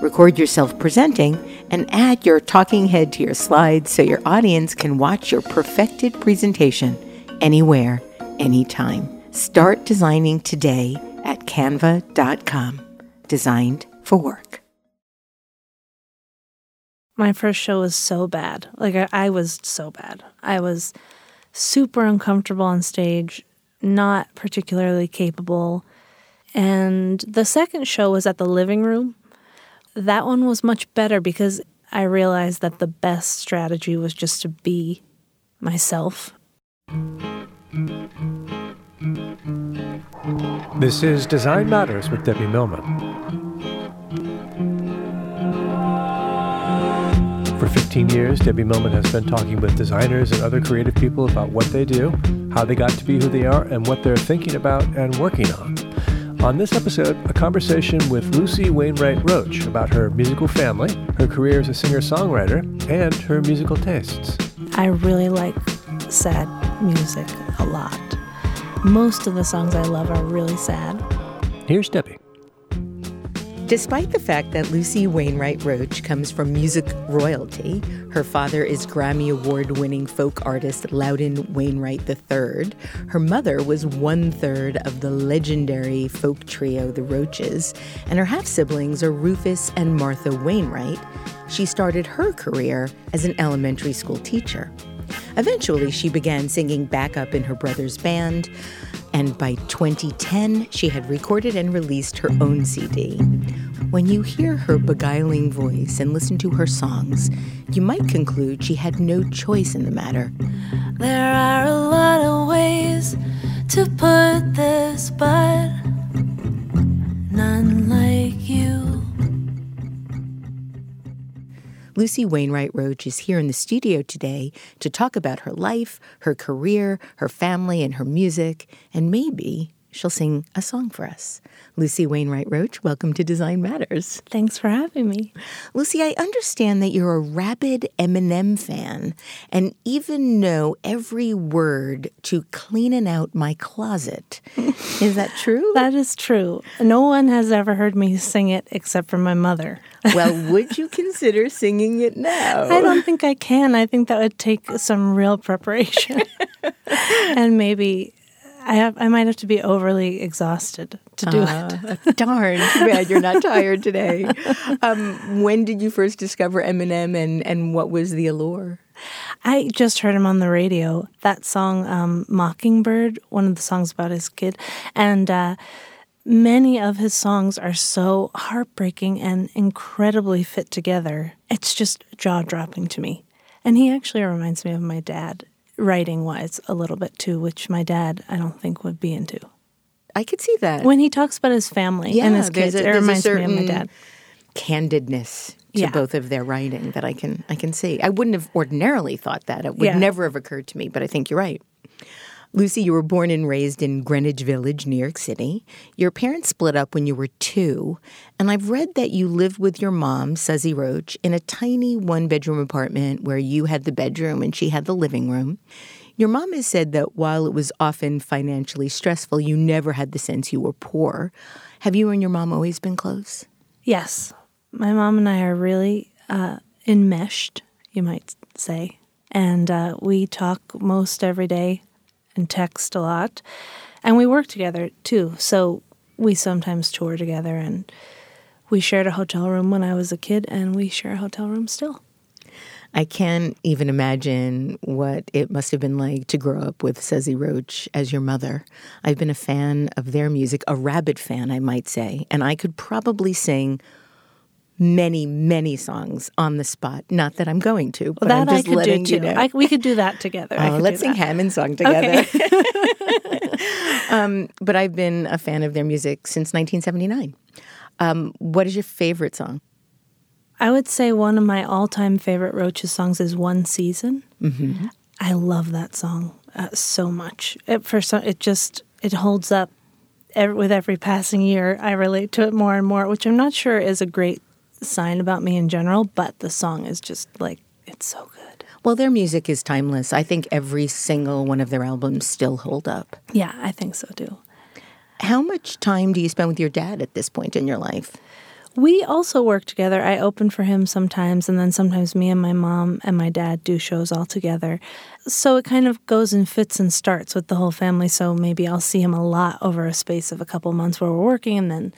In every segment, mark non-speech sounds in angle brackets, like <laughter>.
Record yourself presenting and add your talking head to your slides so your audience can watch your perfected presentation anywhere, anytime. Start designing today at canva.com. Designed for work. My first show was so bad. Like, I, was so bad. I was super uncomfortable on stage, not particularly capable. And the second show was at the living room that one was much better because I realized that the best strategy was just to be myself. This is Design Matters with Debbie Millman. For 15 years, Debbie Millman has been talking with designers and other creative people about what they do, how they got to be who they are, and what they're thinking about and working on. On this episode, a conversation with Lucy Wainwright Roche about her musical family, her career as a singer songwriter, and her musical tastes. I really like sad music a lot. Most of the songs I love are really sad. Here's Debbie. Despite the fact that Lucy Wainwright Roche comes from music royalty, her father is Grammy Award winning folk artist Loudon Wainwright III. Her mother was one third of the legendary folk trio The Roches, and her half siblings are Rufus and Martha Wainwright. She started her career as an elementary school teacher. Eventually, she began singing backup in her brother's band, and by 2010, she had recorded and released her own CD. When you hear her beguiling voice and listen to her songs, you might conclude she had no choice in the matter. There are a lot of ways to put this, but none like Lucy Wainwright Roche is here in the studio today to talk about her life, her career, her family, and her music, and maybe she'll sing a song for us. Lucy Wainwright Roche, welcome to Design Matters. Thanks for having me. Lucy, I understand that you're a rabid Eminem fan and even know every word to Cleaning Out My Closet. is that true? <laughs> That is true. No one has ever heard me sing it except for my mother. <laughs> well, would you consider singing it now? I don't think I can. I think that would take some real preparation. <laughs> and maybe I have I might have to be overly exhausted to do uh, it. darn, <laughs> too bad you're not tired today. Um, when did you first discover Eminem, and and what was the allure? I just heard him on the radio. That song, um, "Mockingbird," one of the songs about his kid, and. Uh, many of his songs are so heartbreaking and incredibly fit together. It's just jaw dropping to me. And he actually reminds me of my dad writing wise a little bit too, which my dad I don't think would be into. I could see that when he talks about his family yeah, and his kids. A, it reminds me of my dad. Candidness to yeah. both of their writing that I can I can see. I wouldn't have ordinarily thought that. It would yeah. never have occurred to me, but I think you're right. Lucy, you were born and raised in Greenwich Village, New York City. Your parents split up when you were two, and I've read that you lived with your mom, Suzzy Roche, in a tiny one bedroom apartment where you had the bedroom and she had the living room. Your mom has said that while it was often financially stressful, you never had the sense you were poor. Have you and your mom always been close? Yes. My mom and I are really uh, enmeshed, you might say. And uh, we talk most every day and text a lot. And we work together too. So we sometimes tour together, and we shared a hotel room when I was a kid, and we share a hotel room still. I can't even imagine what it must have been like to grow up with Suzzy Roche as your mother. I've been a fan of their music, a rabid fan, I might say, and I could probably sing many, many songs on the spot. Not that I'm going to, but Well, I'm that I could letting do you too. know. I, we could do that together. Oh, let's sing that. Hammond song together. Okay. <laughs> um, but I've been a fan of their music since 1979. Um, what is your favorite song? I would say one of my all-time favorite Roches songs is "One Season." Mm-hmm. I love that song uh, so much. It for some, it just it holds up. Every, with every passing year, I relate to it more and more, which I'm not sure is a great sign about me in general. But the song is just like it's so good. Well, their music is timeless. I think every single one of their albums still hold up. Yeah, I think so too. How much time do you spend with your dad at this point in your life? We also work together. I open for him sometimes, and then sometimes me and my mom and my dad do shows all together. So it kind of goes in fits and starts with the whole family. So maybe I'll see him a lot over a space of a couple months where we're working, and then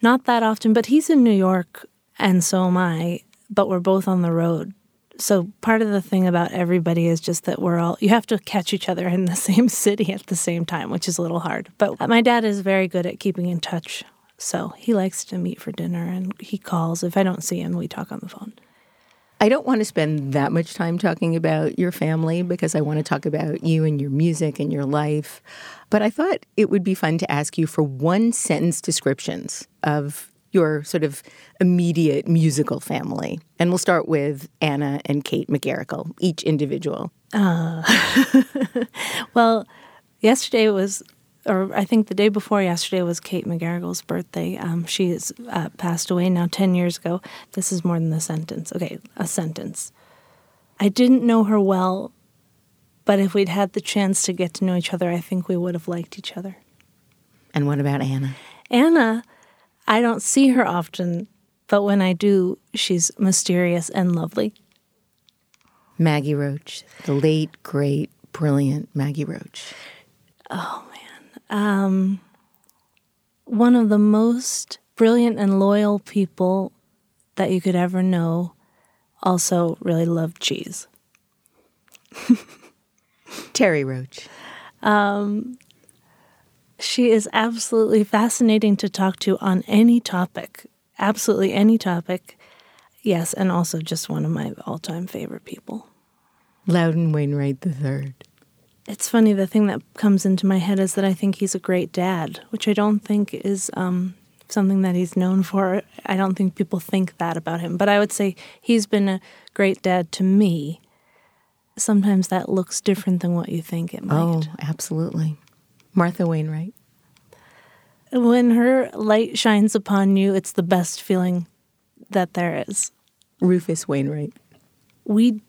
not that often. But he's in New York, and so am I, but we're both on the road. So part of the thing about everybody is just that we're all, you have to catch each other in the <laughs> same city at the same time, which is a little hard. But my dad is very good at keeping in touch so he likes to meet for dinner and he calls. If I don't see him, we talk on the phone. I don't want to spend that much time talking about your family because I want to talk about you and your music and your life. But I thought it would be fun to ask you for one sentence descriptions of your sort of immediate musical family. And we'll start with Anna and Kate McGarrigle, each individual. <laughs> Well, yesterday was, or I think the day before yesterday was Kate McGarrigle's birthday. Um, she has uh, passed away now 10 years ago. This is more than a sentence. Okay, a sentence. I didn't know her well, but if we'd had the chance to get to know each other, I think we would have liked each other. And what about Anna? Anna, I don't see her often, but when I do, she's mysterious and lovely. Maggie Roche, the late, great, brilliant Maggie Roche. Oh, man. Um, one of the most brilliant and loyal people that you could ever know also really loved cheese. <laughs> Terre Roche. She is absolutely fascinating to talk to on any topic, absolutely any topic. Yes, and also just one of my all time favorite people. Loudon Wainwright III. It's funny, the thing that comes into my head is that I think he's a great dad, which I don't think is um, something that he's known for. I don't think people think that about him. But I would say he's been a great dad to me. Sometimes that looks different than what you think it might. Oh, absolutely. Martha Wainwright. When her light shines upon you, it's the best feeling that there is. Rufus Wainwright. we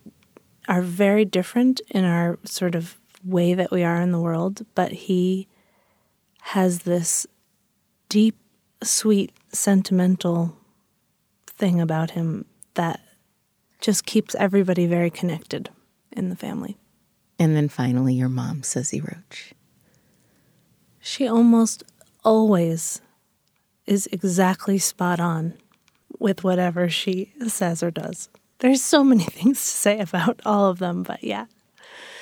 are very different in our sort of way that we are in the world, but he has this deep, sweet, sentimental thing about him that just keeps everybody very connected in the family. And then finally, your mom, Suzzy Roche. She almost always is exactly spot on with whatever she says or does. There's so many <laughs> things to say about all of them, but yeah.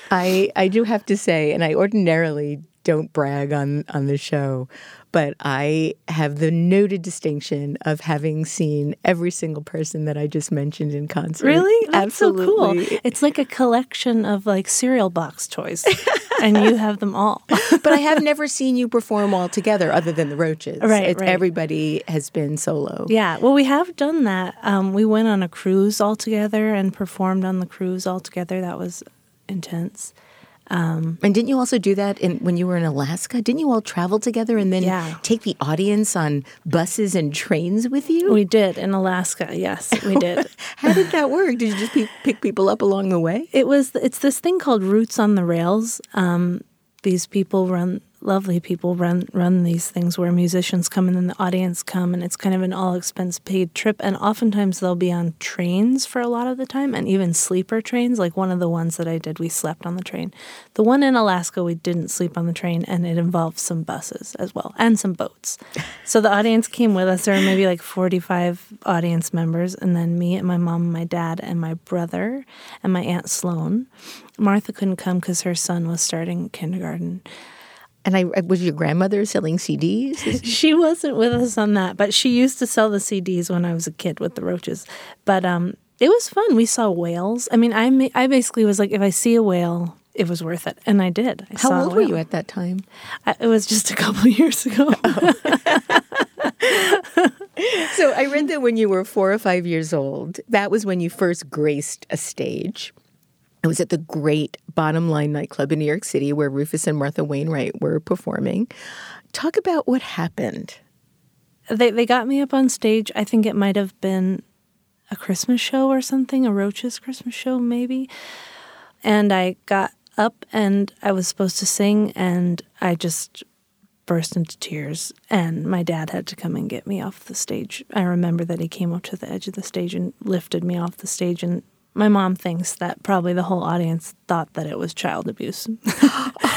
I, I do have to say, and I ordinarily don't brag on, on the show, but I have the noted distinction of having seen every single person that I just mentioned in concert. Really? That's Absolutely. so cool. It's like a collection of like cereal box toys, <laughs> and you have them all. <laughs> but I have never seen you perform all together other than the Roches. Right, It's- right. Everybody has been solo. yeah, well, we have done that. Um, we went on a cruise all together and performed on the cruise all together. That was intense. And didn't you also do that in, when you were in Alaska? Didn't you all travel together and then Yeah. take the audience on buses and trains with you? We did in Alaska. Yes, we did. <laughs> How did that work? Did you just pe- pick people up along the way? it was. It's this thing called Roots on the Rails. Um, these people run lovely people run run these things where musicians come and then the audience come and it's kind of an all expense paid trip and oftentimes they'll be on trains for a lot of the time and even sleeper trains like one of the ones that I did we slept on the train. The one in Alaska we didn't sleep on the train and it involved some buses as well and some boats. <laughs> So the audience came with us there were maybe like 45 audience members and then me and my mom and my dad and my brother and my aunt Sloan. Martha couldn't come cuz her son was starting kindergarten. And I was your grandmother selling CDs? <laughs> she wasn't with us on that, but she used to sell the CDs when I was a kid with the roaches. But um, it was fun. We saw whales. I mean, I I basically was like, if I see a whale, it was worth it, and I did. I How old were you at that time? I, it was just a couple <laughs> years ago. Oh. <laughs> so I read that when you were four or five years old, that was when you first graced a stage. It was at the great Bottom Line nightclub in New York City where Rufus and Martha Wainwright were performing. Talk about what happened. They they got me up on stage. I think it might have been a Christmas show or something, a Roach's Christmas show maybe. And I got up and I was supposed to sing and I just burst into tears and my dad had to come and get me off the stage. I remember that he came up to the edge of the stage and lifted me off the stage and my mom thinks that probably the whole audience thought that it was child abuse. <laughs>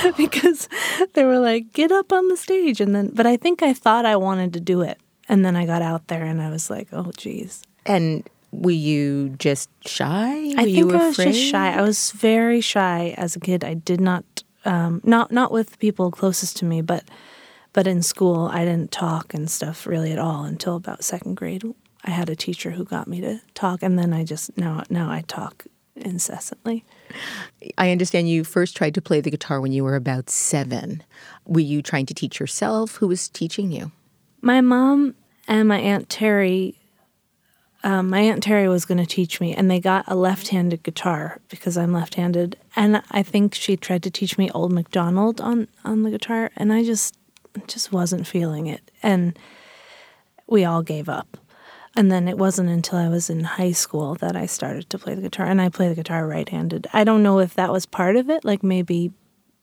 <laughs> Because they were like get up on the stage. And then but i think i thought i wanted to do it. And then i got out there and i was like oh geez. And were you just shy? Were i think i was just shy. I was very shy as a kid. I did not um, not not with people closest to me but but in school i didn't talk and stuff really at all until about second grade I had a teacher who got me to talk, and then I just now now I talk incessantly. I understand you first tried to play the guitar when you were about seven. Were you trying to teach yourself? Who was teaching you? My mom and my aunt Terry. Um, my aunt Terry was going to teach me, and they got a left-handed guitar because I'm left-handed, and I think she tried to teach me Old MacDonald on on the guitar, and I just just wasn't feeling it, and we all gave up. And then it wasn't until I was in high school that I started to play the guitar, and I play the guitar right-handed. I don't know if that was part of it, like maybe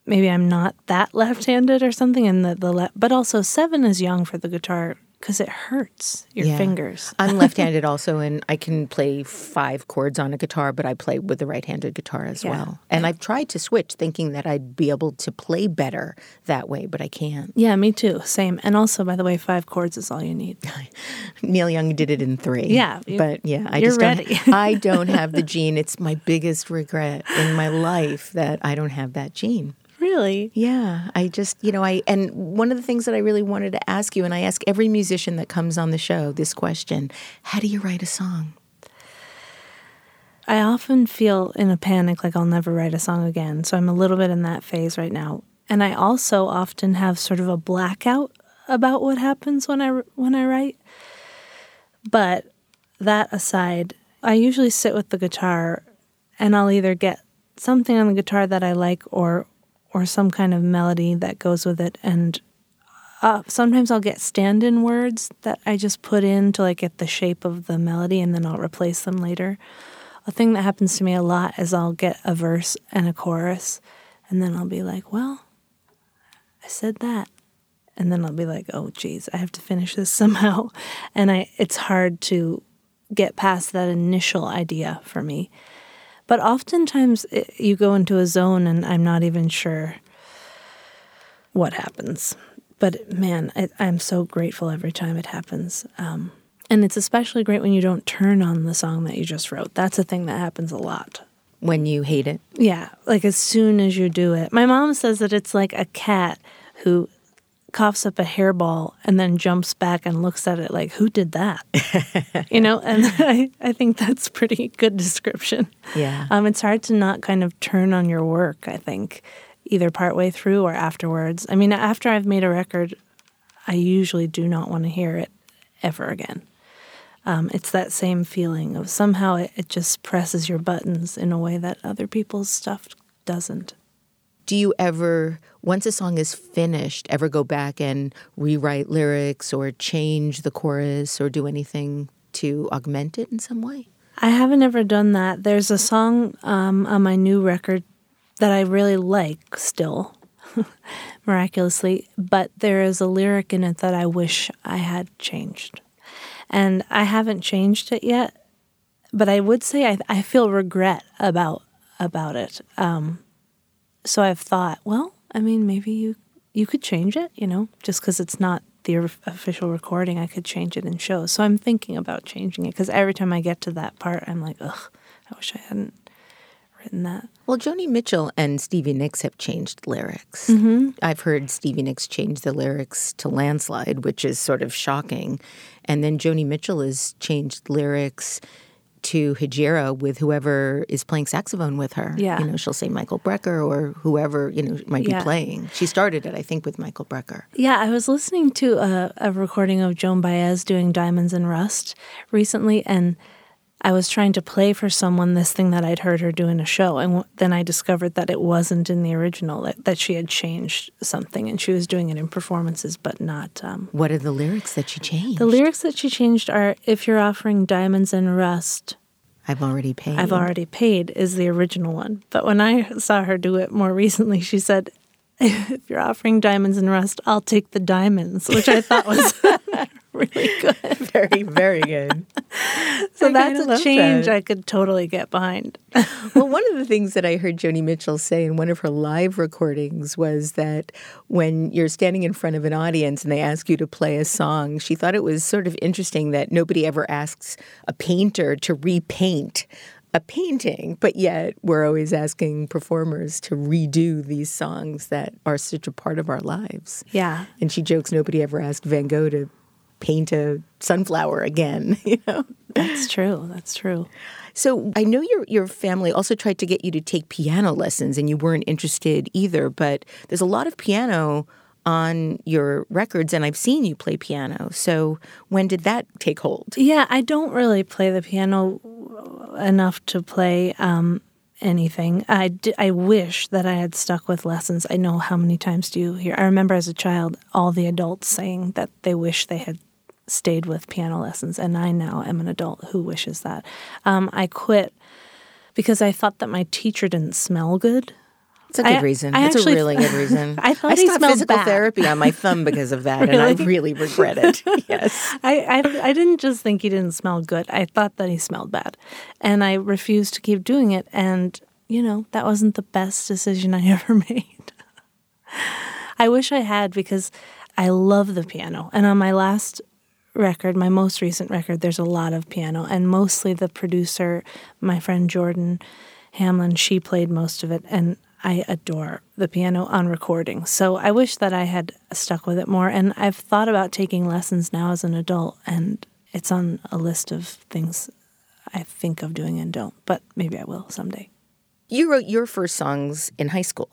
maybe I'm not that <laughs> left-handed or something, and the the le- but also seven is young for the guitar because it hurts your yeah. fingers. I'm <laughs> left-handed also, and I can play five chords on a guitar, but I play with the right-handed guitar as yeah. well. And I've tried to switch, thinking that I'd be able to play better that way, but I can't. Yeah, me too. Same. And also, by the way, five chords is all you need. <laughs> Neil Young did it in three. Yeah, but yeah, I just ready. don't. <laughs> I don't have the gene. It's my biggest regret in my life that I don't have that gene. Really? Yeah. I just, you know, I, and one of the things that I really wanted to ask you, and I ask every musician that comes on the show this question how do you write a song? I often feel in a panic like I'll never write a song again. So I'm a little bit in that phase right now. And I also often have sort of a blackout about what happens when I when I write. But that aside, I usually sit with the guitar and I'll either get something on the guitar that I like or or some kind of melody that goes with it. And uh, sometimes I'll get stand in words that I just put in to like get the shape of the melody and then I'll replace them later. A thing that happens to me a lot is I'll get a verse and a chorus and then I'll be like, well, I said that. And then I'll be like, oh, geez, I have to finish this <laughs> somehow. And I, it's hard to get past that initial idea for me. But oftentimes it, you go into a zone and I'm not even sure what happens. But man, I, am so grateful every time it happens. Um, and it's especially great when you don't turn on the song that you just wrote. That's a thing that happens a lot. When you hate it? Yeah. Like as soon as you do it. My mom says that it's like a cat who coughs up a hairball and then jumps back and looks at it like, who did that? you know, <laughs> and <laughs> I, I think that's pretty good description. Yeah. Um, it's hard to not kind of turn on your work, I think, either partway through or afterwards. I mean, after I've made a record, I usually do not want to hear it ever again. Um, it's that same feeling of somehow it, it just presses your buttons in a way that other people's stuff doesn't do you ever once a song is finished ever go back and rewrite lyrics or change the chorus or do anything to augment it in some way i haven't ever done that there's a song um, on my new record that i really like still <laughs> miraculously, but there is a lyric in it that I wish I had changed. And I haven't changed it yet, but I would say I, I feel regret about about it. Um, so I've thought, well, I mean, maybe you you could change it, you know, just because it's not the official recording, I could change it in shows. So I'm thinking about changing it because every time I get to that part, I'm like, ugh, I wish I hadn't written that. Well, Joni Mitchell and Stevie Nicks have changed lyrics. Mm-hmm. I've heard Stevie Nicks change the lyrics to Landslide, which is sort of shocking. And then Joni Mitchell has changed lyrics to Hejira with whoever is playing saxophone with her. Yeah. You know, she'll say Michael Brecker or whoever, you know, might Yeah. be playing. She started it, I think, with Michael Brecker. Yeah, I was listening to a, a recording of Joan Baez doing Diamonds and Rust recently, and I was trying to play for someone this thing that I'd heard her do in a show, and w- then I discovered that it wasn't in the original, that, that she had changed something, and she was doing it in performances, but not. Um, What are the lyrics that she changed? the lyrics that she changed are If you're offering diamonds and rust, I've already paid. I've already paid, is the original one. But when I saw her do it more recently, she said, If you're offering diamonds and rust, I'll take the diamonds, which I thought was <laughs> <laughs> <laughs> really good. <laughs> very, very good. So I that's a change that. I could totally get behind. <laughs> well, one of the things that I heard Joni Mitchell say in one of her live recordings was that when you're standing in front of an audience and they ask you to play a song, she thought it was sort of interesting that nobody ever asks a painter to repaint a painting, but yet we're always asking performers to redo these songs that are such a part of our lives. Yeah. And she jokes nobody ever asked Van Gogh to paint a sunflower again, <laughs> you know? That's true. That's true. So I know your your family also tried to get you to take piano lessons, and you weren't interested either. But there's a lot of piano on your records, and I've seen you play piano. So when did that take hold? Yeah, I don't really play the piano enough to play um, anything. I, d- I wish that I had stuck with lessons. I know how many times do you hear. I remember as a child all the adults saying that they wish they had stayed with piano lessons, and I now am an adult who wishes that. Um, I quit because I thought that my teacher didn't smell good. It's a good I- reason. I it's a really good <laughs> reason. I thought he stopped smelled physical bad. therapy on my thumb because of that, and I <laughs> Really? really regret it. <laughs> yes. I, I I didn't just think he didn't smell good. I thought that he smelled bad, and I refused to keep doing it. And you know that wasn't the best decision I ever made. I wish I had because I love the piano. And on my last record, my most recent record, there's a lot of piano, and mostly the producer, my friend Jordan Hamlin, she played most of it, and I adore the piano on recording. So I wish that I had stuck with it more. And I've thought about taking lessons now as an adult, and it's on a list of things I think of doing and don't, but maybe I will someday. You wrote your first songs in high school,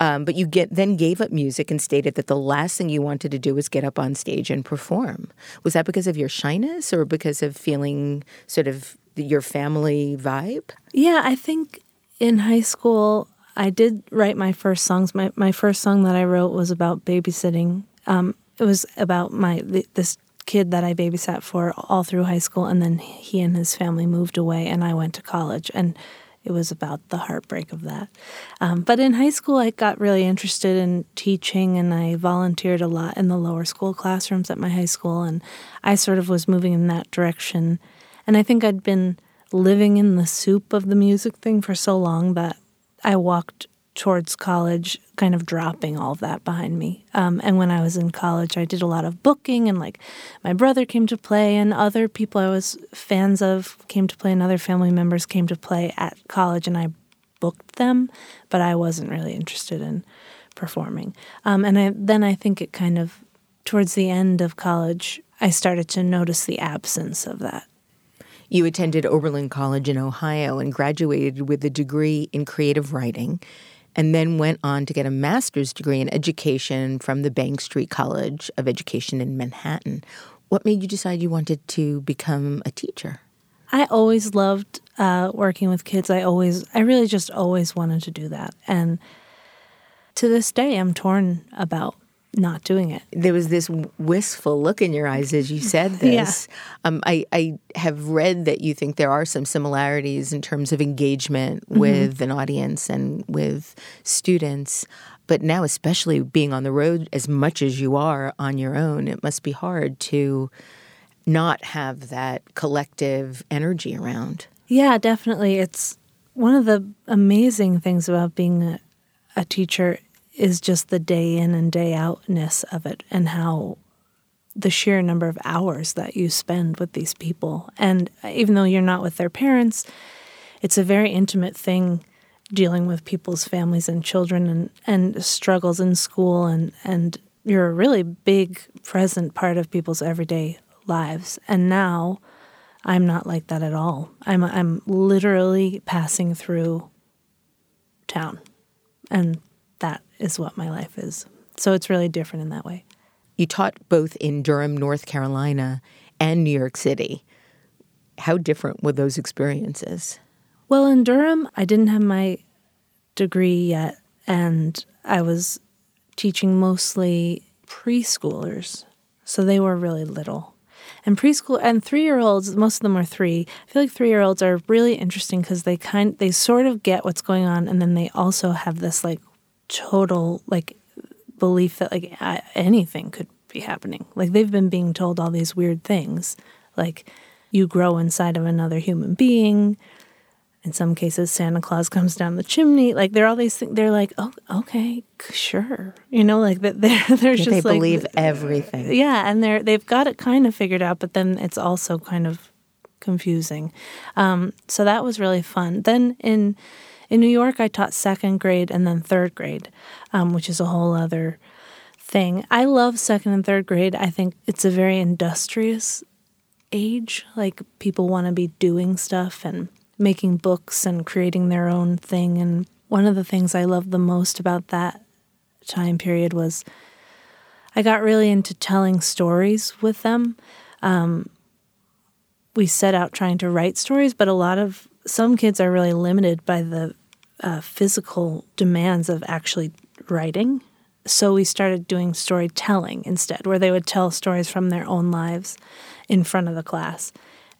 um, but you get then gave up music and stated that the last thing you wanted to do was get up on stage and perform. Was that because of your shyness or because of feeling sort of your family vibe? Yeah, I think in high school I did write my first songs. My my first song that I wrote was about babysitting. Um, it was about my this kid that I babysat for all through high school, and then he and his family moved away, and I went to college, and it was about the heartbreak of that. Um, but in high school, I got really interested in teaching, and I volunteered a lot in the lower school classrooms at my high school, and I sort of was moving in that direction. And I think I'd been living in the soup of the music thing for so long that I walked towards college kind of dropping all of that behind me. Um, and when I was in college, I did a lot of booking, and like my brother came to play, and other people I was fans of came to play, and other family members came to play at college, and I booked them, but I wasn't really interested in performing. Um, and I, then I think it kind of, towards the end of college, I started to notice the absence of that. You attended Oberlin College in Ohio and graduated with a degree in creative writing, and then went on to get a master's degree in education from the Bank Street College of Education in Manhattan. What made you decide you wanted to become a teacher? I always loved uh, working with kids. I always, I really just always wanted to do that. And to this day, I'm torn about not doing it. There was this wistful look in your eyes as you said <laughs> this. Um, I, I have read that you think there are some similarities in terms of engagement with an audience and with students. but now, especially being on the road as much as you are on your own, it must be hard to not have that collective energy around. Yeah, definitely. It's one of the amazing things about being a, a teacher is just the day in and day outness of it and how the sheer number of hours that you spend with these people. And even though you're not with their parents, it's a very intimate thing dealing with people's families and children and, and struggles in school and, and you're a really big present part of people's everyday lives. And now I'm not like that at all. I'm I'm literally passing through town. And is what my life is. So it's really different in that way. You taught both in Durham, North Carolina and New York City. How different were those experiences? Well, in Durham, I didn't have my degree yet, and I was teaching mostly preschoolers. So they were really little. And preschool and three year olds, most of them are three. I feel like three year olds are really interesting because they kind they sort of get what's going on, and then they also have this like total like belief that like anything could be happening. Like they've been being told all these weird things, like you grow inside of another human being, in some cases santa claus <laughs> comes down the chimney. Like they're all these things they're like oh okay sure. You know like that they're, <laughs> they're just they like, believe everything. Yeah and they're they've got it kind of figured out but then it's also kind of confusing. Um, so that was really fun. Then in in new york i taught second grade and then third grade um, which is a whole other thing i love second and third grade i think it's a very industrious age like people want to be doing stuff and making books and creating their own thing. And one of the things I loved the most about that time period was I got really into telling stories with them. Um, we set out trying to write stories, but a lot of some kids are really limited by the uh, physical demands of actually writing. So we started doing storytelling instead, where they would tell stories from their own lives in front of the class.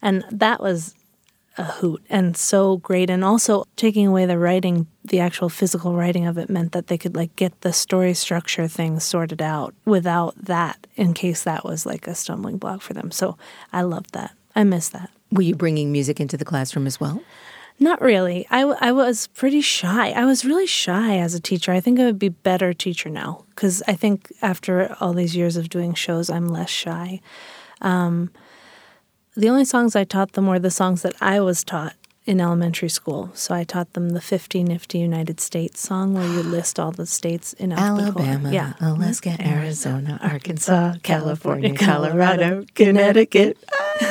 And that was a hoot and so great. And also taking away the writing, the actual physical writing of it meant that they could like get the story structure things sorted out without that in case that was like a stumbling block for them. So I loved that. I miss that. Were you bringing music into the classroom as well? Not really. I, I was pretty shy. I was really shy as a teacher. I think I would be better teacher now because I think after all these years of doing shows, I'm less shy. Um, the only songs I taught them were the songs that I was taught in elementary school. So I taught them the 50 Nifty United States song where you list all the states in Alabama, yeah. Alaska, mm-hmm. Arizona, mm-hmm. Arkansas, mm-hmm. California, Colorado, Connecticut. <laughs>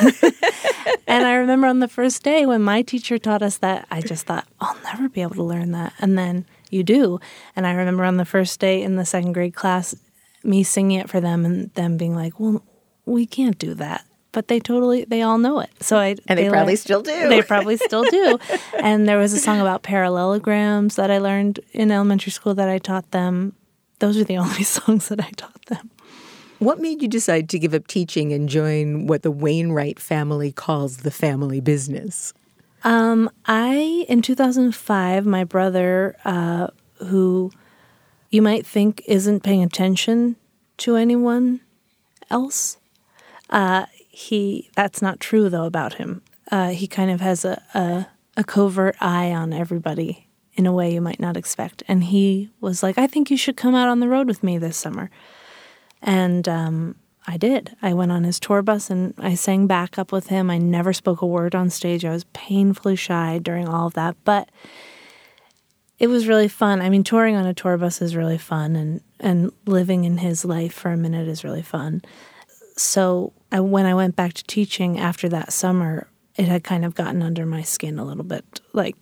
and I remember on the first day when my teacher taught us that, I just thought, I'll never be able to learn that. And then you do. And I remember on the first day in the second grade class, me singing it for them and them being like, well, we can't do that but they totally they all know it. So I and they, they probably still do. They probably <laughs> still do. and there was a song about parallelograms that I learned in elementary school that I taught them. Those are the <laughs> only songs that I taught them. What made you decide to give up teaching and join what the Wainwright family calls the family business? Um, I in 2005, my brother, uh, who you might think isn't paying attention to anyone else, uh, he that's not true though about him. Uh, he kind of has a, a a covert eye on everybody in a way you might not expect. And he was like, "I think you should come out on the road with me this summer." And um, I did. I went on his tour bus and I sang backup with him. I never spoke a word on stage. I was painfully shy during all of that, but it was really fun. I mean, touring on a tour bus is really fun, and and living in his life for a minute is really fun so I, when I went back to teaching after that summer, it had kind of gotten under my skin a little bit. Like,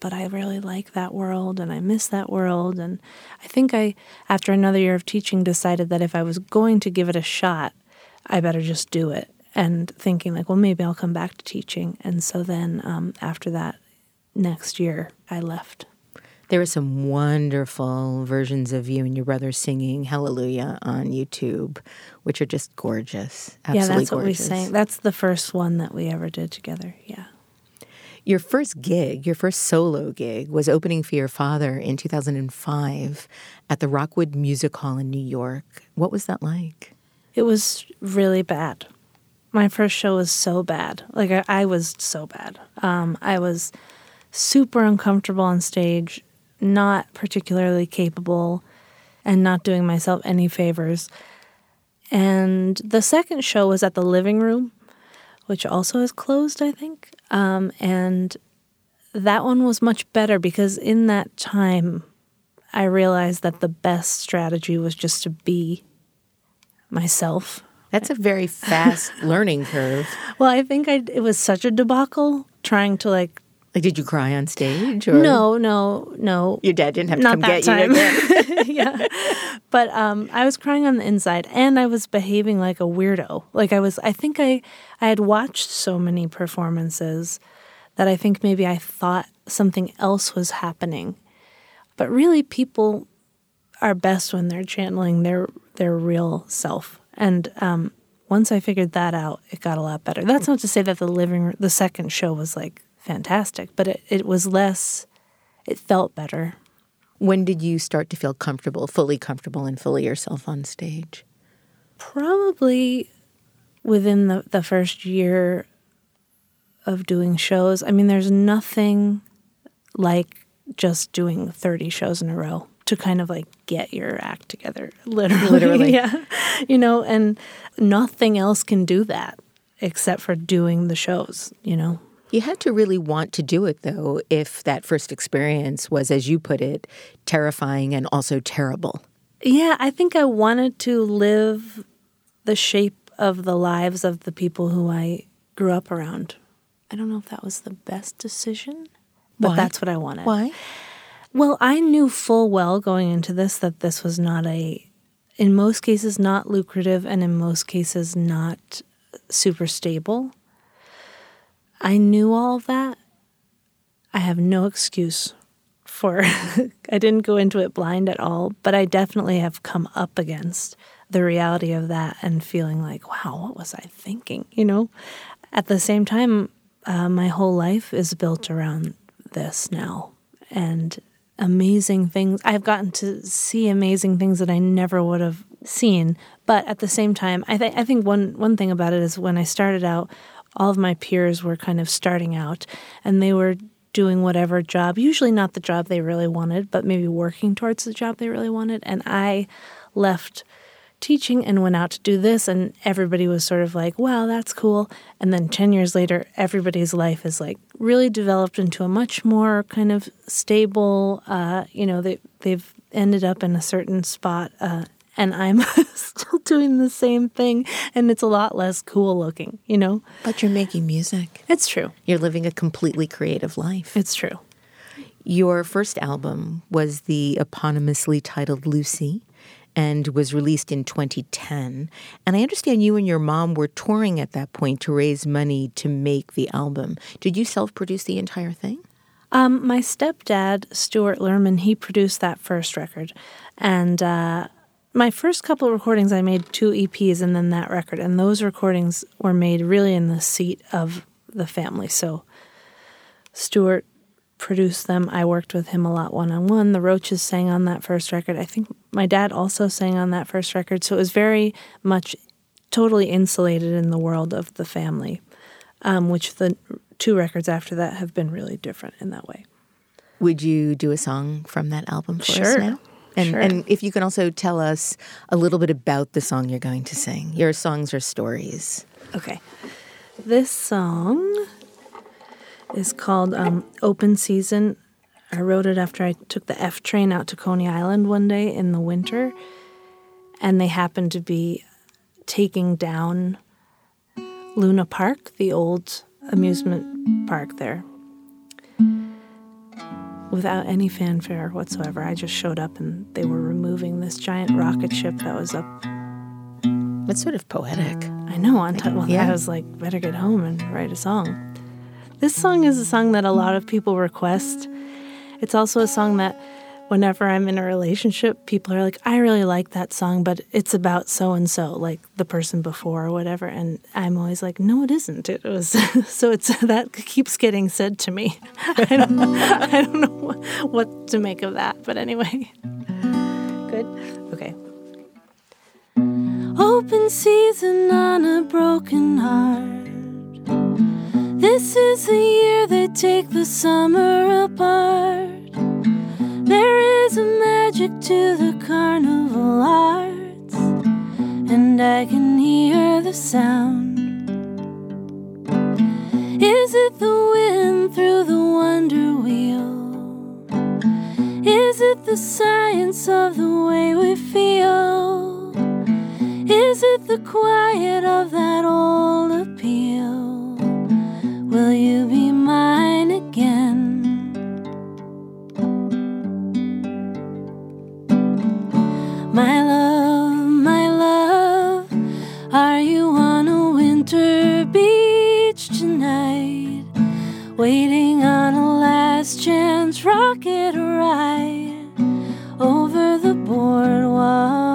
but I really like that world and I miss that world. And I think I, after another year of teaching, decided that if I was going to give it a shot, I better just do it. And thinking, like, well, maybe I'll come back to teaching. And so then um, after that, next year, I left. There are some wonderful versions of you and your brother singing Hallelujah on YouTube, which are just gorgeous. Absolutely yeah, that's gorgeous. what we sang. That's the first one that we ever did together. Yeah. Your first gig, your first solo gig, was opening for your father in 2005 at the Rockwood Music Hall in New York. What was that like? It was really bad. My first show was so bad. Like, I, I was so bad. Um, I was super uncomfortable on stage, not particularly capable, and not doing myself any favors. And the second show was at the living room, which also is closed, I think. Um, and that one was much better because in that time, I realized that the best strategy was just to be myself. That's a very fast <laughs> learning curve. Well, I think I, it was such a debacle trying to like. Like, did you cry on stage? Or No, no, no. Your dad didn't have to Not come get you time. again. <laughs> yeah. But um, I was crying on the inside and I was behaving like a weirdo. Like I was, I think I, I had watched so many performances that I think maybe I thought something else was happening. But really, people are best when they're channeling their, their real self. And um, once I figured that out, it got a lot better. That's not to say that the living, the second show was like fantastic, but it, it was less, it felt better. When did you start to feel comfortable, fully comfortable, and fully yourself on stage? Probably within the, the first year of doing shows. I mean, there's nothing like just doing 30 shows in a row to kind of like get your act together, <laughs> literally. Literally. <laughs> yeah. You know, and nothing else can do that except for doing the shows, you know? You had to really want to do it, though, if that first experience was, as you put it, terrifying and also terrible. Yeah, I think I wanted to live the shape of the lives of the people who I grew up around. I don't know if that was the best decision, but Why? that's what I wanted. Why? Well, I knew full well going into this that this was not a, in most cases, not lucrative and in most cases, not super stable. I knew all that. I have no excuse for, <laughs> I didn't go into it blind at all, but I definitely have come up against the reality of that and feeling like, wow, what was I thinking? You know, at the same time, uh, my whole life is built around this now. And amazing things. I've gotten to see amazing things that I never would have seen. But at the same time, I think I think one one thing about it is when I started out, all of my peers were kind of starting out, and they were doing whatever job, usually not the job they really wanted, but maybe working towards the job they really wanted. And I left teaching and went out to do this and everybody was sort of like wow that's cool and then 10 years later everybody's life is like really developed into a much more kind of stable uh, you know they, they've ended up in a certain spot uh, and i'm <laughs> still doing the same thing and it's a lot less cool looking you know But you're making music. it's true You're living a completely creative life. it's true Your first album was the eponymously titled Lucy and was released in 2010. And I understand you and your mom were touring at that point to raise money to make the album. Did you self produce the entire thing? Um, my stepdad, Stewart Lerman, he produced that first record. And uh, my first couple of recordings, I made two EPs and then that record. And those recordings were made really in the seat of the family. So Stewart produced them. I worked with him a lot one on one. The Roches sang on that first record. I think my dad also sang on that first record. So it was very much totally insulated in the world of the family, um, which the two records after that have been really different in that way. Would you do a song from that album for us Sure. now? And, Sure. and if you can also tell us a little bit about the song you're going to sing. Your songs are stories. Okay. This song is called um, Open Season. I wrote it after I took the F train out to Coney Island one day in the winter, and they happened to be taking down Luna Park, the old amusement park there. Without any fanfare whatsoever, I just showed up and they were removing this giant rocket ship that was up It's sort of poetic. I know. On top, well, Yeah. I was like, better get home and write a song. This song is a song that a lot of people request. It's also a song that whenever I'm in a relationship, people are like, I really like that song, but it's about so and so, like the person before or whatever. And I'm always like, no, it isn't. It was <laughs> so it's <laughs> that keeps getting said to me. I <laughs> don't, I don't know what to make of that, but anyway. Good. Okay. Open season on a broken heart. This is the year they take the summer apart. There is a magic to the carnival arts, and I can hear the sound. Is it the wind through the wonder wheel? Is it the science of the way we feel? Is it the quiet of that old appeal? Will you be mine again? My love, my love, are you on a winter beach tonight? Waiting on a last chance rocket ride over the boardwalk.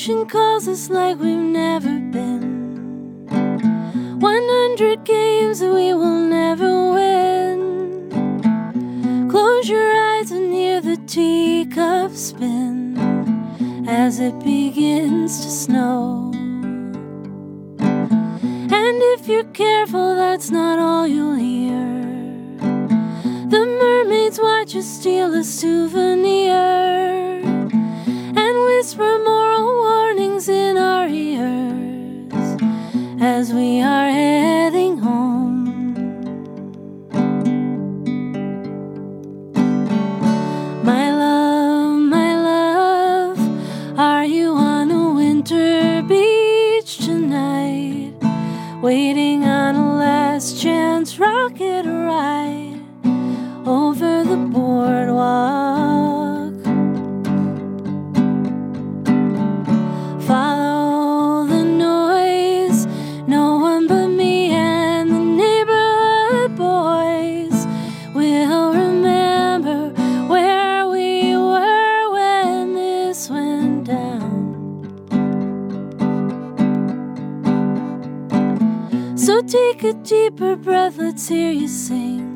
Ocean calls us like we've never been. 100 games that we will never win. Close your eyes and hear the teacup spin as it begins to snow. And if you're careful, that's not all you'll hear. The mermaids watch us steal a souvenir a breath, let's hear you sing.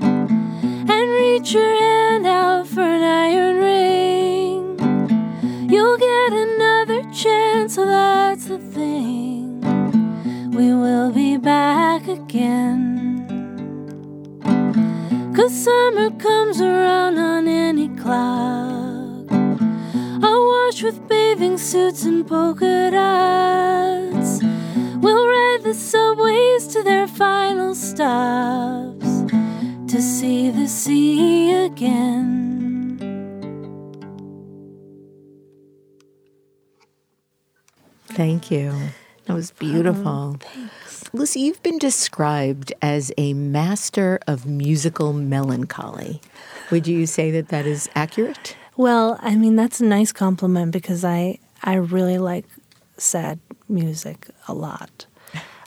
And reach your hand out for an iron ring. You'll get another chance, so that's the thing. We will be back again. Cause summer comes around on any clock. I wash with bathing suits and polka dots. See the sea again. Thank you. That was beautiful. Thanks. Lucy, you've been described as a master of musical melancholy. Would you say that that is accurate? Well, I mean that's a nice compliment because I I really like sad music a lot,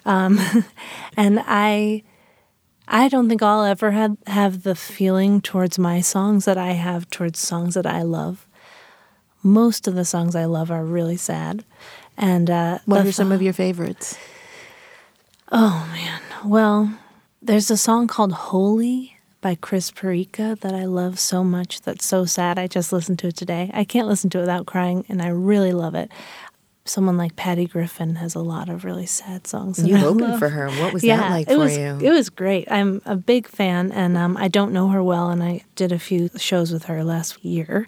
um, <laughs> and I I don't think I'll ever have have the feeling towards my songs that I have towards songs that I love. Most of the songs I love are really sad, and uh, What are some th- of your favorites? Oh man. Well, there's a song called Holy by Chris Pureka that I love so much. That's so sad. I just listened to it today. I can't listen to it without crying, and I really love it. Someone like Patty Griffin has a lot of really sad songs. You opened for her. What was yeah, that like it for was, you? It was great. I'm a big fan, and um, I don't know her well, and I did a few shows with her last year.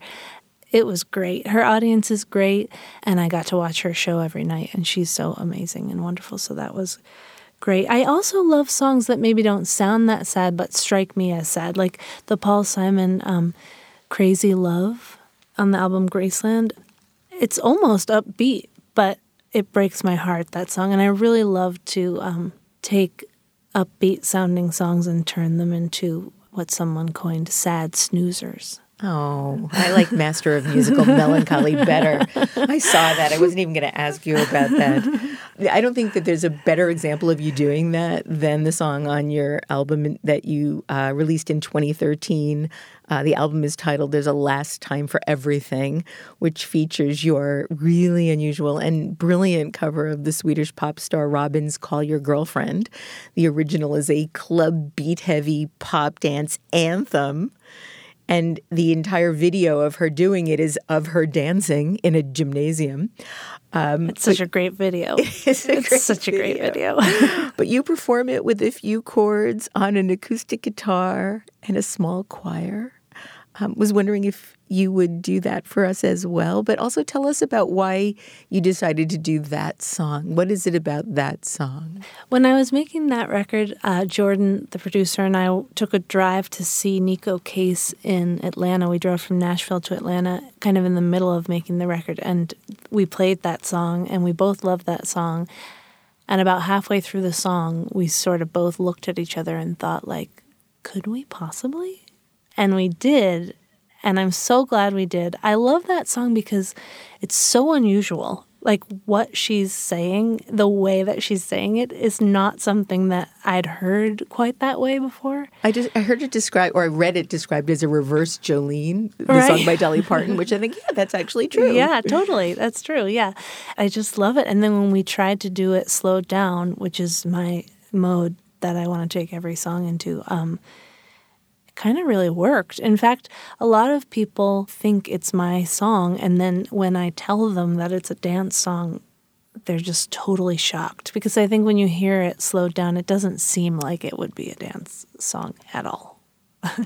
It was great. Her audience is great, and I got to watch her show every night, and she's so amazing and wonderful. So that was great. I also love songs that maybe don't sound that sad, but strike me as sad, like the Paul Simon um, "Crazy Love" on the album Graceland. It's almost upbeat, but it breaks my heart that song, and I really love to um, take upbeat sounding songs and turn them into what someone coined sad snoozers. Oh, I like Master of Musical <laughs> Melancholy better. I saw that. I wasn't even going to ask you about that. I don't think that there's a better example of you doing that than the song on your album that you uh, released in 2013. Uh, the album is titled There's a Last Time for Everything, which features your really unusual and brilliant cover of the Swedish pop star Robyn's Call Your Girlfriend. The original is a club beat heavy pop dance anthem and the entire video of her doing it is of her dancing in a gymnasium. Um, it's such a great video. <laughs> It's, a it's great such video. a great video. <laughs> but you perform it with a few chords on an acoustic guitar and a small choir. Um, was wondering if you would do that for us as well, but also tell us about why you decided to do that song. What is it about that song? When I was making that record, uh, Jordan, the producer, and I took a drive to see Neko Case in Atlanta. We drove from Nashville to Atlanta, kind of in the middle of making the record, and we played that song, and we both loved that song. And about halfway through the song, we sort of both looked at each other and thought, like, could we possibly? And we did. And I'm so glad we did. I love that song because it's so unusual. Like what she's saying, the way that she's saying it is not something that I'd heard quite that way before. I just I heard it described or I read it described as a reverse Jolene, the Right. song by Dolly <laughs> Parton, which I think yeah, that's actually true. Yeah, totally. That's true. Yeah. I just love it. And then when we tried to do it slowed down, which is my mode that I want to take every song into, um, kind of really worked. In fact, a lot of people think it's my song. And then when I tell them that it's a dance song, they're just totally shocked because I think when you hear it slowed down, it doesn't seem like it would be a dance song at all. <laughs>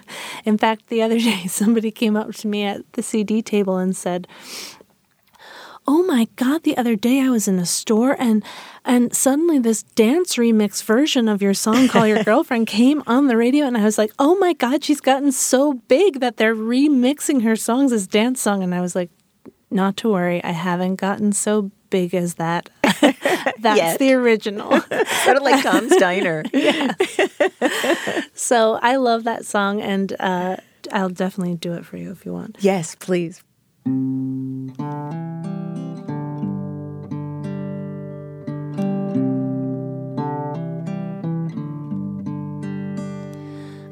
In fact, the other <laughs> day, somebody came up to me at the CD table and said, "Oh my god, the other day I was in a store and and suddenly this dance remix version of your song Call Your <laughs> Girlfriend came on the radio and I was like, "Oh my god, she's gotten so big that they're remixing her songs as dance song." And I was like, "Not to worry, I haven't gotten so big as that. <laughs> That's Yet. the original." <laughs> sort of like Tom's Diner. so, I love that song and uh I'll definitely do it for you if you want. Yes, please.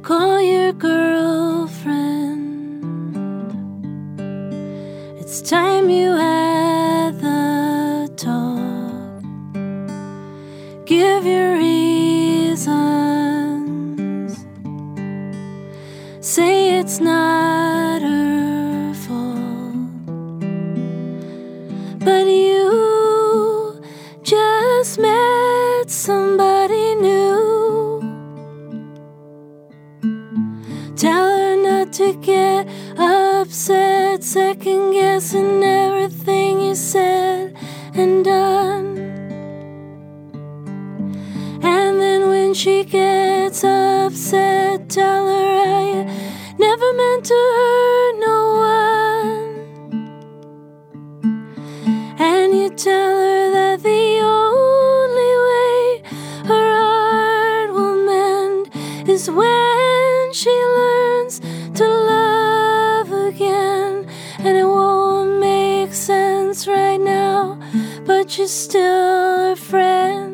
Call your girlfriend. It's time you had the talk. Give your reasons. Say it's not her fault. But you just met somebody get upset, second guessing everything you said and done. And then when she gets upset, tell her I never meant to hurt no one. And you tell her but you're still a friend.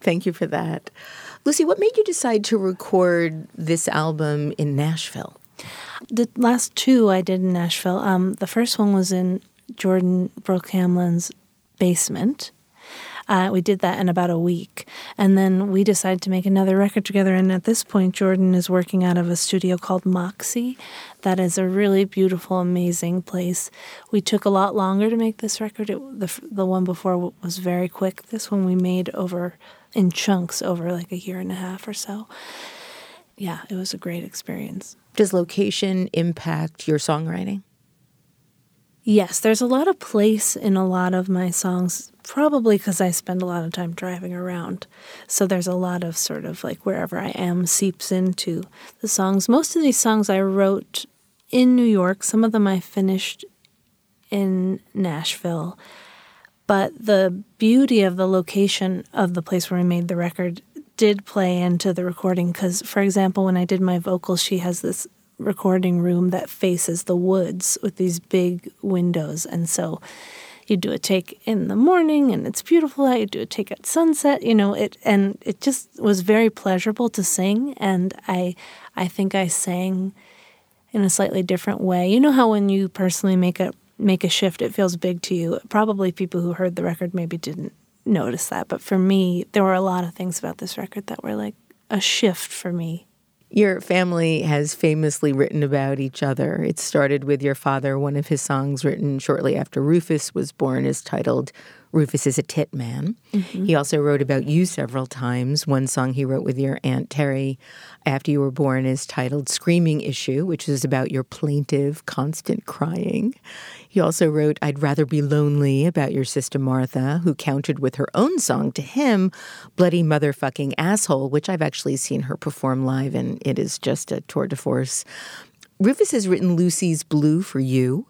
Thank you for that. Lucy, what made you decide to record this album in Nashville? The last two I did in Nashville. Um, the first one was in Jordan Brooke Hamlin's basement. Uh, we did that in about a week. And then we decided to make another record together. And at this point, Jordan is working out of a studio called Moxie. That is a really beautiful, amazing place. We took a lot longer to make this record. It, the, the one before was very quick. This one we made over in chunks over like a year and a half or so. Yeah, it was a great experience. Does location impact your songwriting? Yes, there's a lot of place in a lot of my songs, probably because I spend a lot of time driving around. So there's a lot of sort of like wherever I am seeps into the songs. Most of these songs I wrote in New York, some of them I finished in Nashville. But the beauty of the location of the place where we made the record did play into the recording because, for example, when I did my vocals, she has this recording room that faces the woods with these big windows. And so you do a take in the morning and it's beautiful out. You do a take at sunset, you know, it and it just was very pleasurable to sing and I I think I sang in a slightly different way. You know how when you personally make a make a shift it feels big to you. Probably people who heard the record maybe didn't notice that, but for me there were a lot of things about this record that were like a shift for me. Your family has famously written about each other. It started with your father. One of his songs, written shortly after Rufus was born, is titled Rufus is a Tit Man. Mm-hmm. He also wrote about you several times. One song he wrote with your Aunt Terre after you were born is titled Screaming Issue, which is about your plaintive, constant crying. He also wrote I'd Rather Be Lonely about your sister Martha, who countered with her own song to him, Bloody Motherfucking Asshole, which I've actually seen her perform live, and it is just a tour de force. Rufus has written Lucy's Blue for you.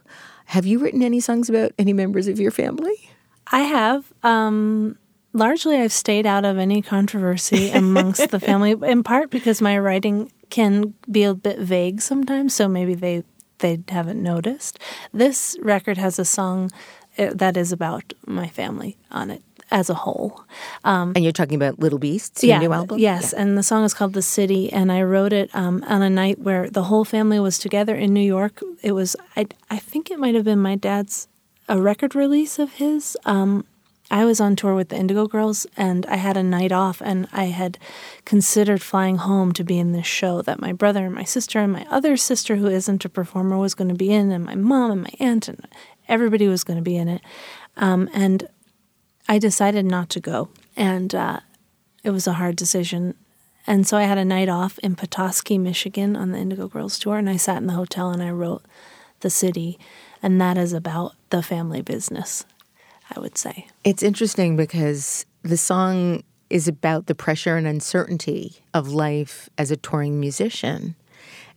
Have you written any songs about any members of your family? I have. Um, largely, I've stayed out of any controversy amongst the <laughs> family, in part because my writing can be a bit vague sometimes, so maybe they they haven't noticed. This record has a song uh, that is about my family on it as a whole. and you're talking about Little Beasts, your new album? Yes, and the song is called "The City," and I wrote it um, on a night where the whole family was together in New York. It was, I, I think it might have been my dad's a record release of his. Um, I was on tour with the Indigo Girls and I had a night off and I had considered flying home to be in this show that my brother and my sister and my other sister who isn't a performer was going to be in and my mom and my aunt and everybody was going to be in it. Um, and I decided not to go and uh, it was a hard decision. And so I had a night off in Petoskey, Michigan on the Indigo Girls tour and I sat in the hotel and I wrote The City and that is about the family business I would say. It's interesting because the song is about the pressure and uncertainty of life as a touring musician.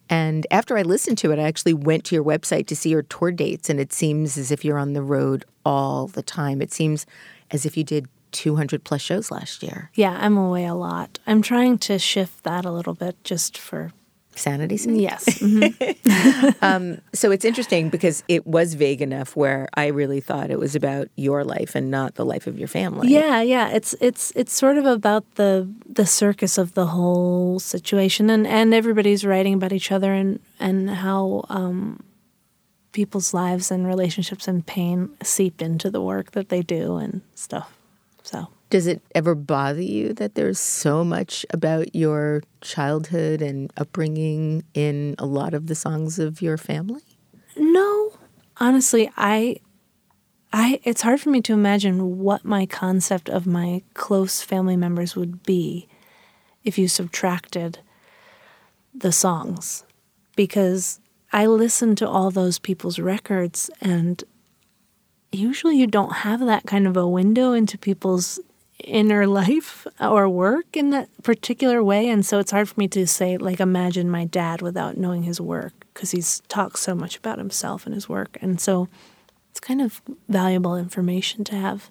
And after I listened to it, I actually went to your website to see your tour dates, and it seems as if you're on the road all the time. It seems as if you did 200 plus shows last year. Yeah, I'm away a lot. I'm trying to shift that a little bit just for sanity? Yes. <laughs> Mm-hmm. um, so it's interesting because it was vague enough where I really thought it was about your life and not the life of your family. Yeah, yeah. It's it's it's sort of about the the circus of the whole situation, and and everybody's writing about each other and and how. Um, people's lives and relationships and pain seep into the work that they do and stuff. So does it ever bother you that there's so much about your childhood and upbringing in a lot of the songs of your family? No. Honestly, I I it's hard for me to imagine what my concept of my close family members would be if you subtracted the songs because I listen to all those people's records and usually you don't have that kind of a window into people's inner <laughs> life or work in that particular way. And so it's hard for me to say like imagine my dad without knowing his work because he's talked so much about himself and his work. And so it's kind of valuable information to have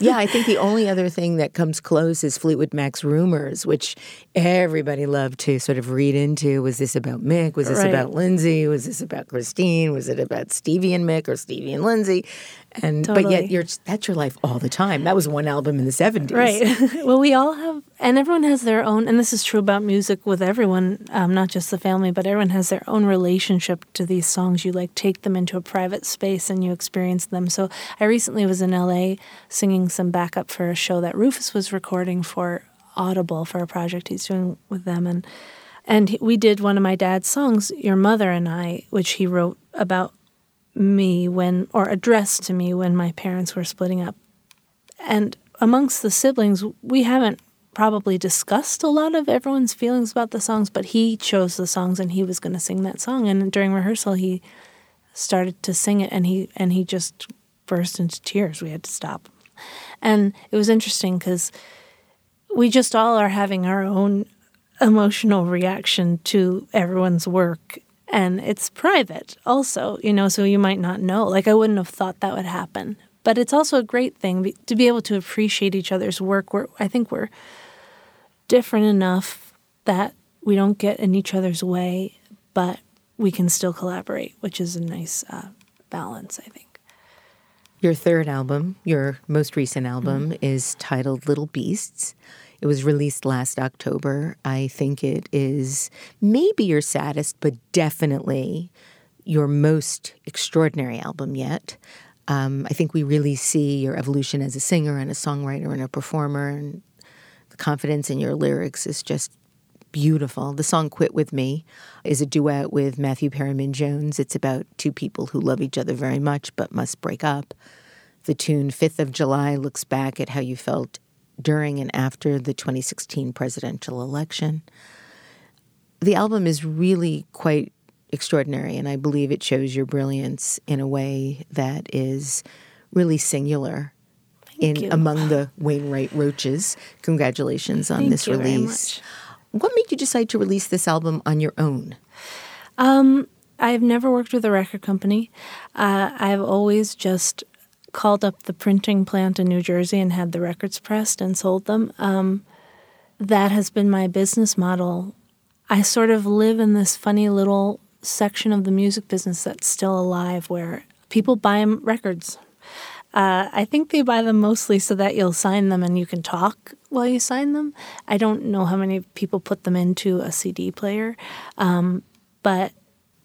yeah, I think the only other thing that comes close is Fleetwood Mac's Rumors, which everybody loved to sort of read into. Was this about Mick? Was this right. about Lindsay? Was this about Christine? Was it about Stevie and Mick or Stevie and Lindsay? And totally. but yet you're that's your life all the time. That was one album in the 70s. Right. <laughs> well, we all have and everyone has their own and this is true about music with everyone, um, not just the family, but everyone has their own relationship to these songs. You like take them into a private space and you experience them. So I recently was in LA singing some backup for a show that Rufus was recording for Audible for a project he's doing with them and and we did one of my dad's songs, Your Mother and I, which he wrote about me when, or addressed to me when my parents were splitting up. And amongst the siblings, we haven't probably discussed a lot of everyone's feelings about the songs, but he chose the songs and he was going to sing that song. And during rehearsal, he started to sing it and he and he just burst into tears. We had to stop. And it was interesting because we just all are having our own emotional reaction to everyone's work and it's private also you know so you might not know. Like i wouldn't have thought that would happen. But it's also a great thing to be able to appreciate each other's work. We're, i think we're different enough that we don't get in each other's way but we can still collaborate which is a nice uh, balance i think. Your third album your most recent album mm-hmm. is titled little beasts it was released last October. I think it is maybe your saddest, but definitely your most extraordinary album yet. Um, I think we really see your evolution as a singer and a songwriter and a performer, and the confidence in your lyrics is just beautiful. The song Quit With Me is a duet with Matthew Perryman Jones. It's about two people who love each other very much but must break up. The tune Fifth of July looks back at how you felt during and after the 2016 presidential election. The album is really quite extraordinary, and I believe it shows your brilliance in a way that is really singular Thank in you. among the Wainwright Roches. Congratulations on Thank this you very release. much. What made you decide to release this album on your own? Um, I've never worked with a record company. Uh, I've always just called up the printing plant in New Jersey and had the records pressed and sold them. Um, that has been my business model. I sort of live in this funny little section of the music business that's still alive where people buy records. Uh, I think they buy them mostly so that you'll sign them and you can talk while you sign them. I don't know how many people put them into a CD player, um, but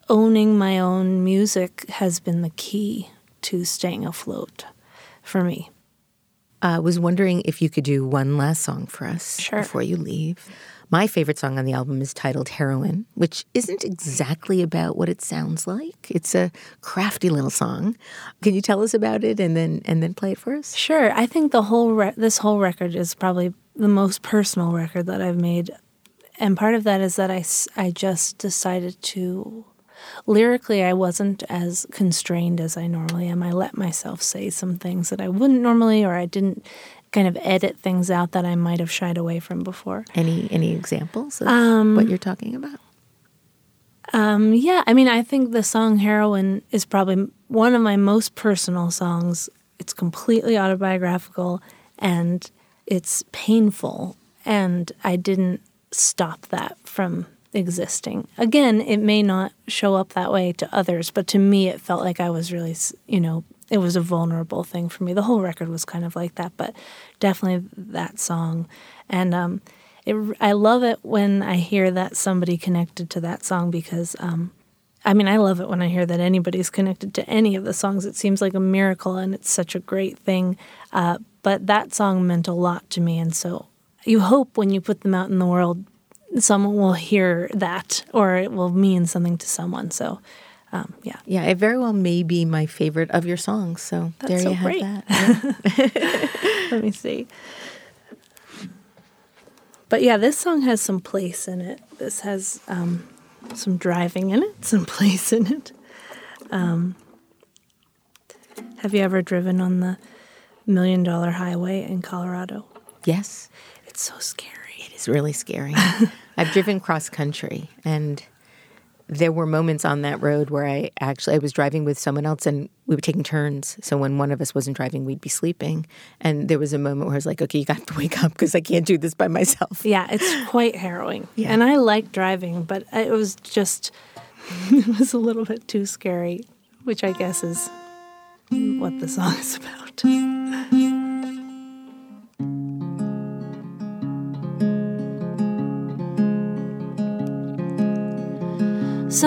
owning my own music has been the key to staying afloat for me. I was wondering if you could do one last song for us Sure. before you leave. My favorite song on the album is titled Heroin, which isn't exactly about what it sounds like. It's a crafty little song. Can you tell us about it and then and then play it for us? Sure, I think the whole re- this whole record is probably the most personal record that I've made, and part of that is that I, I just decided to lyrically I wasn't as constrained as I normally am. I let myself say some things that I wouldn't normally, or I didn't kind of edit things out that I might have shied away from before. Any any examples of Um, what you're talking about? Um, yeah, I mean, I think the song Heroin is probably one of my most personal songs. It's completely autobiographical and it's painful, and I didn't stop that from existing. Again, it may not show up that way to others, but to me, it felt like I was really, you know, it was a vulnerable thing for me. The whole record was kind of like that, but definitely that song. And um, it, I love it when I hear that somebody connected to that song because, um, I mean, I love it when I hear that anybody's connected to any of the songs. It seems like a miracle and it's such a great thing. Uh, but that song meant a lot to me. And so you hope when you put them out in the world, someone will hear that or it will mean something to someone. So, um, yeah. Yeah, it very well may be my favorite of your songs. So That's there so you have great. that. <laughs> <laughs> Let me see. But yeah, this song has some place in it. This has um, some driving in it, <laughs> some place in it. Um, have you ever driven on the Million Dollar Highway in Colorado? yes, It's so scary. It is really scary. <laughs> I've driven cross country and there were moments on that road where I actually I was driving with someone else and we were taking turns. So when one of us wasn't driving, we'd be sleeping. And there was a moment where I was like, "Okay, you got to wake up because I can't do this by myself." Yeah, it's quite harrowing. <laughs> Yeah. And I like driving, but it was just, <laughs> it was a little bit too scary, which I guess is what the song is about.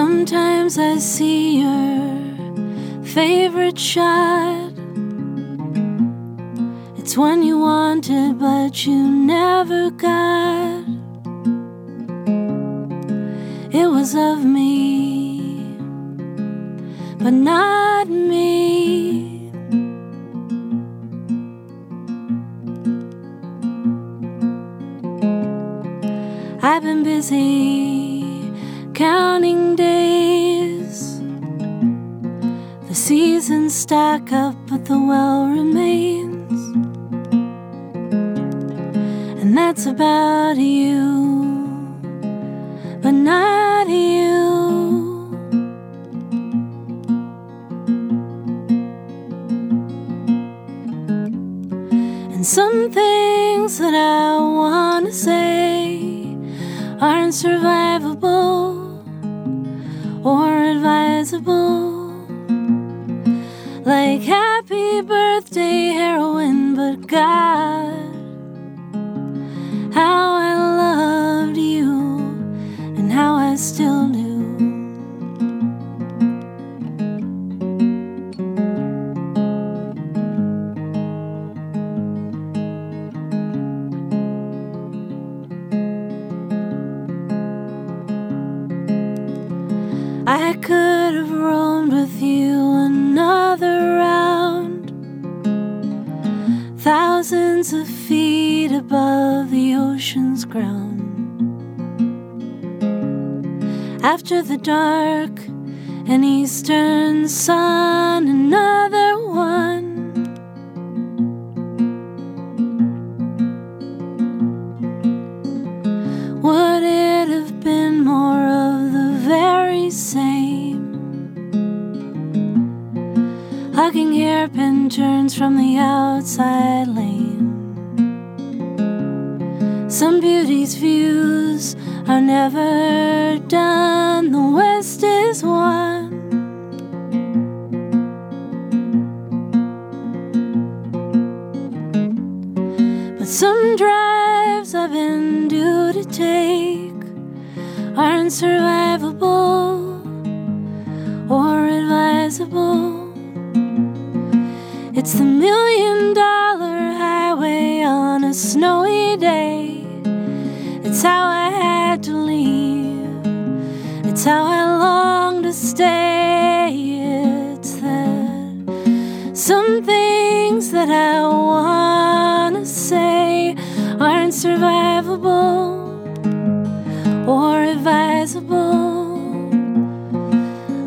Sometimes I see your favorite shot. It's one you wanted, but you never got. It was of me, but not me. I've been busy counting days. The seasons stack up, but the well remains. And that's about you, but not you. And some things that I want to say aren't survivable advisable. Like happy birthday heroin, but God, dark,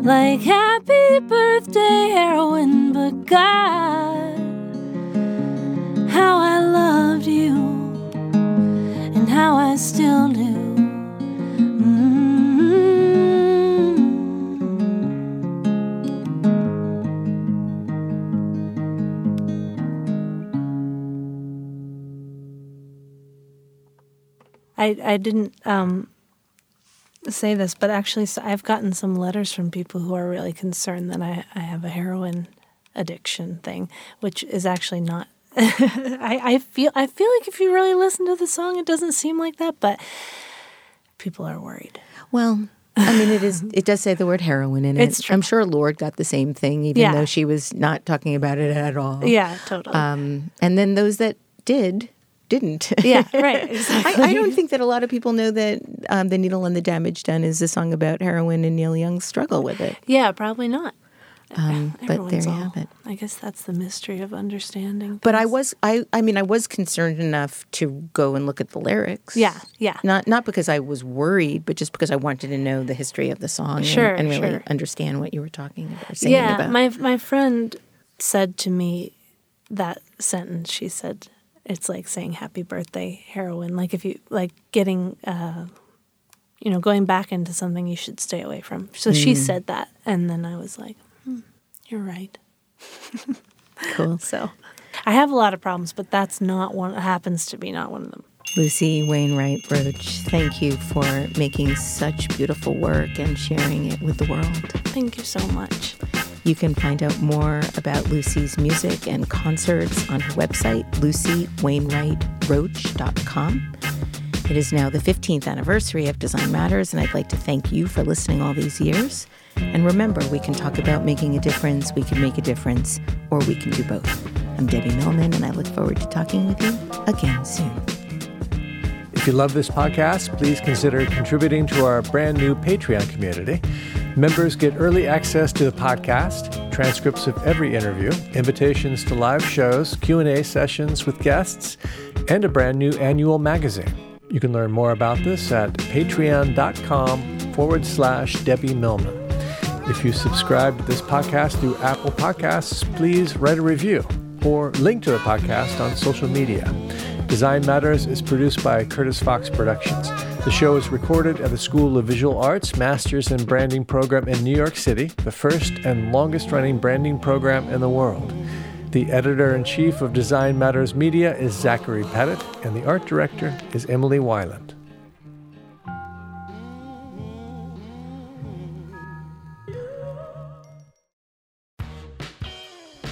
Like happy birthday heroin, but God, how I loved you and how I still do. I, I didn't um, say this, but actually, so I've gotten some letters from people who are really concerned that I, I have a heroin addiction thing, which is actually not. <laughs> I, I feel I feel like if you really listen to the song, it doesn't seem like that, but people are worried. Well, I mean, it is. It does say the word heroin in it. It's true. I'm sure Lorde got the same thing, even Yeah. though she was not talking about it at all. Yeah, totally. Um, and then those that did didn't. yeah, <laughs> right. Exactly. I, I don't think that a lot of people know that um, "The Needle and the Damage Done" is a song about heroin and Neil Young's struggle with it. Yeah, probably not. Um, but there you all- have it. I guess that's the mystery of understanding. But I was, I, I mean, I was concerned enough to go and look at the lyrics. Yeah, yeah. Not not because I was worried, but just because I wanted to know the history of the song and- Sure, and, really sure. understand what you were talking about, yeah, about. my my friend said to me that sentence. She said it's like saying "Happy Birthday, heroin." Like if you like getting, uh, you know, going back into something you should stay away from. So she said that, and then I was like, hmm, "You're right." <laughs> cool. So I have a lot of problems, but that's not one. Happens to be not one of them. Lucy Wainwright Roche, thank you for making such beautiful work and sharing it with the world. Thank you so much. You can find out more about Lucy's music and concerts on her website, lucywainwrightroche.com. It is now the 15th anniversary of Design Matters, and I'd like to thank you for listening all these years. And remember, we can talk about making a difference, we can make a difference, or we can do both. I'm Debbie Millman, and I look forward to talking with you again soon. If you love this podcast, please consider contributing to our brand new Patreon community. Members get early access to the podcast, transcripts of every interview, invitations to live shows, Q&A sessions with guests, and a brand new annual magazine. You can learn more about this at patreon.com forward slash Debbie Millman. If you subscribe to this podcast through Apple Podcasts, please write a review or link to the podcast on social media. Design Matters is produced by Curtis Fox Productions. The show is recorded at the School of Visual Arts Masters in Branding program in New York City, the first and longest running branding program in the world. The editor in chief of Design Matters Media is Zachary Pettit, and the art director is Emily Weiland.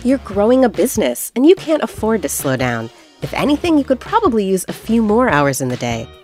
You're growing a business and you can't afford to slow down. If anything, you could probably use a few more hours in the day.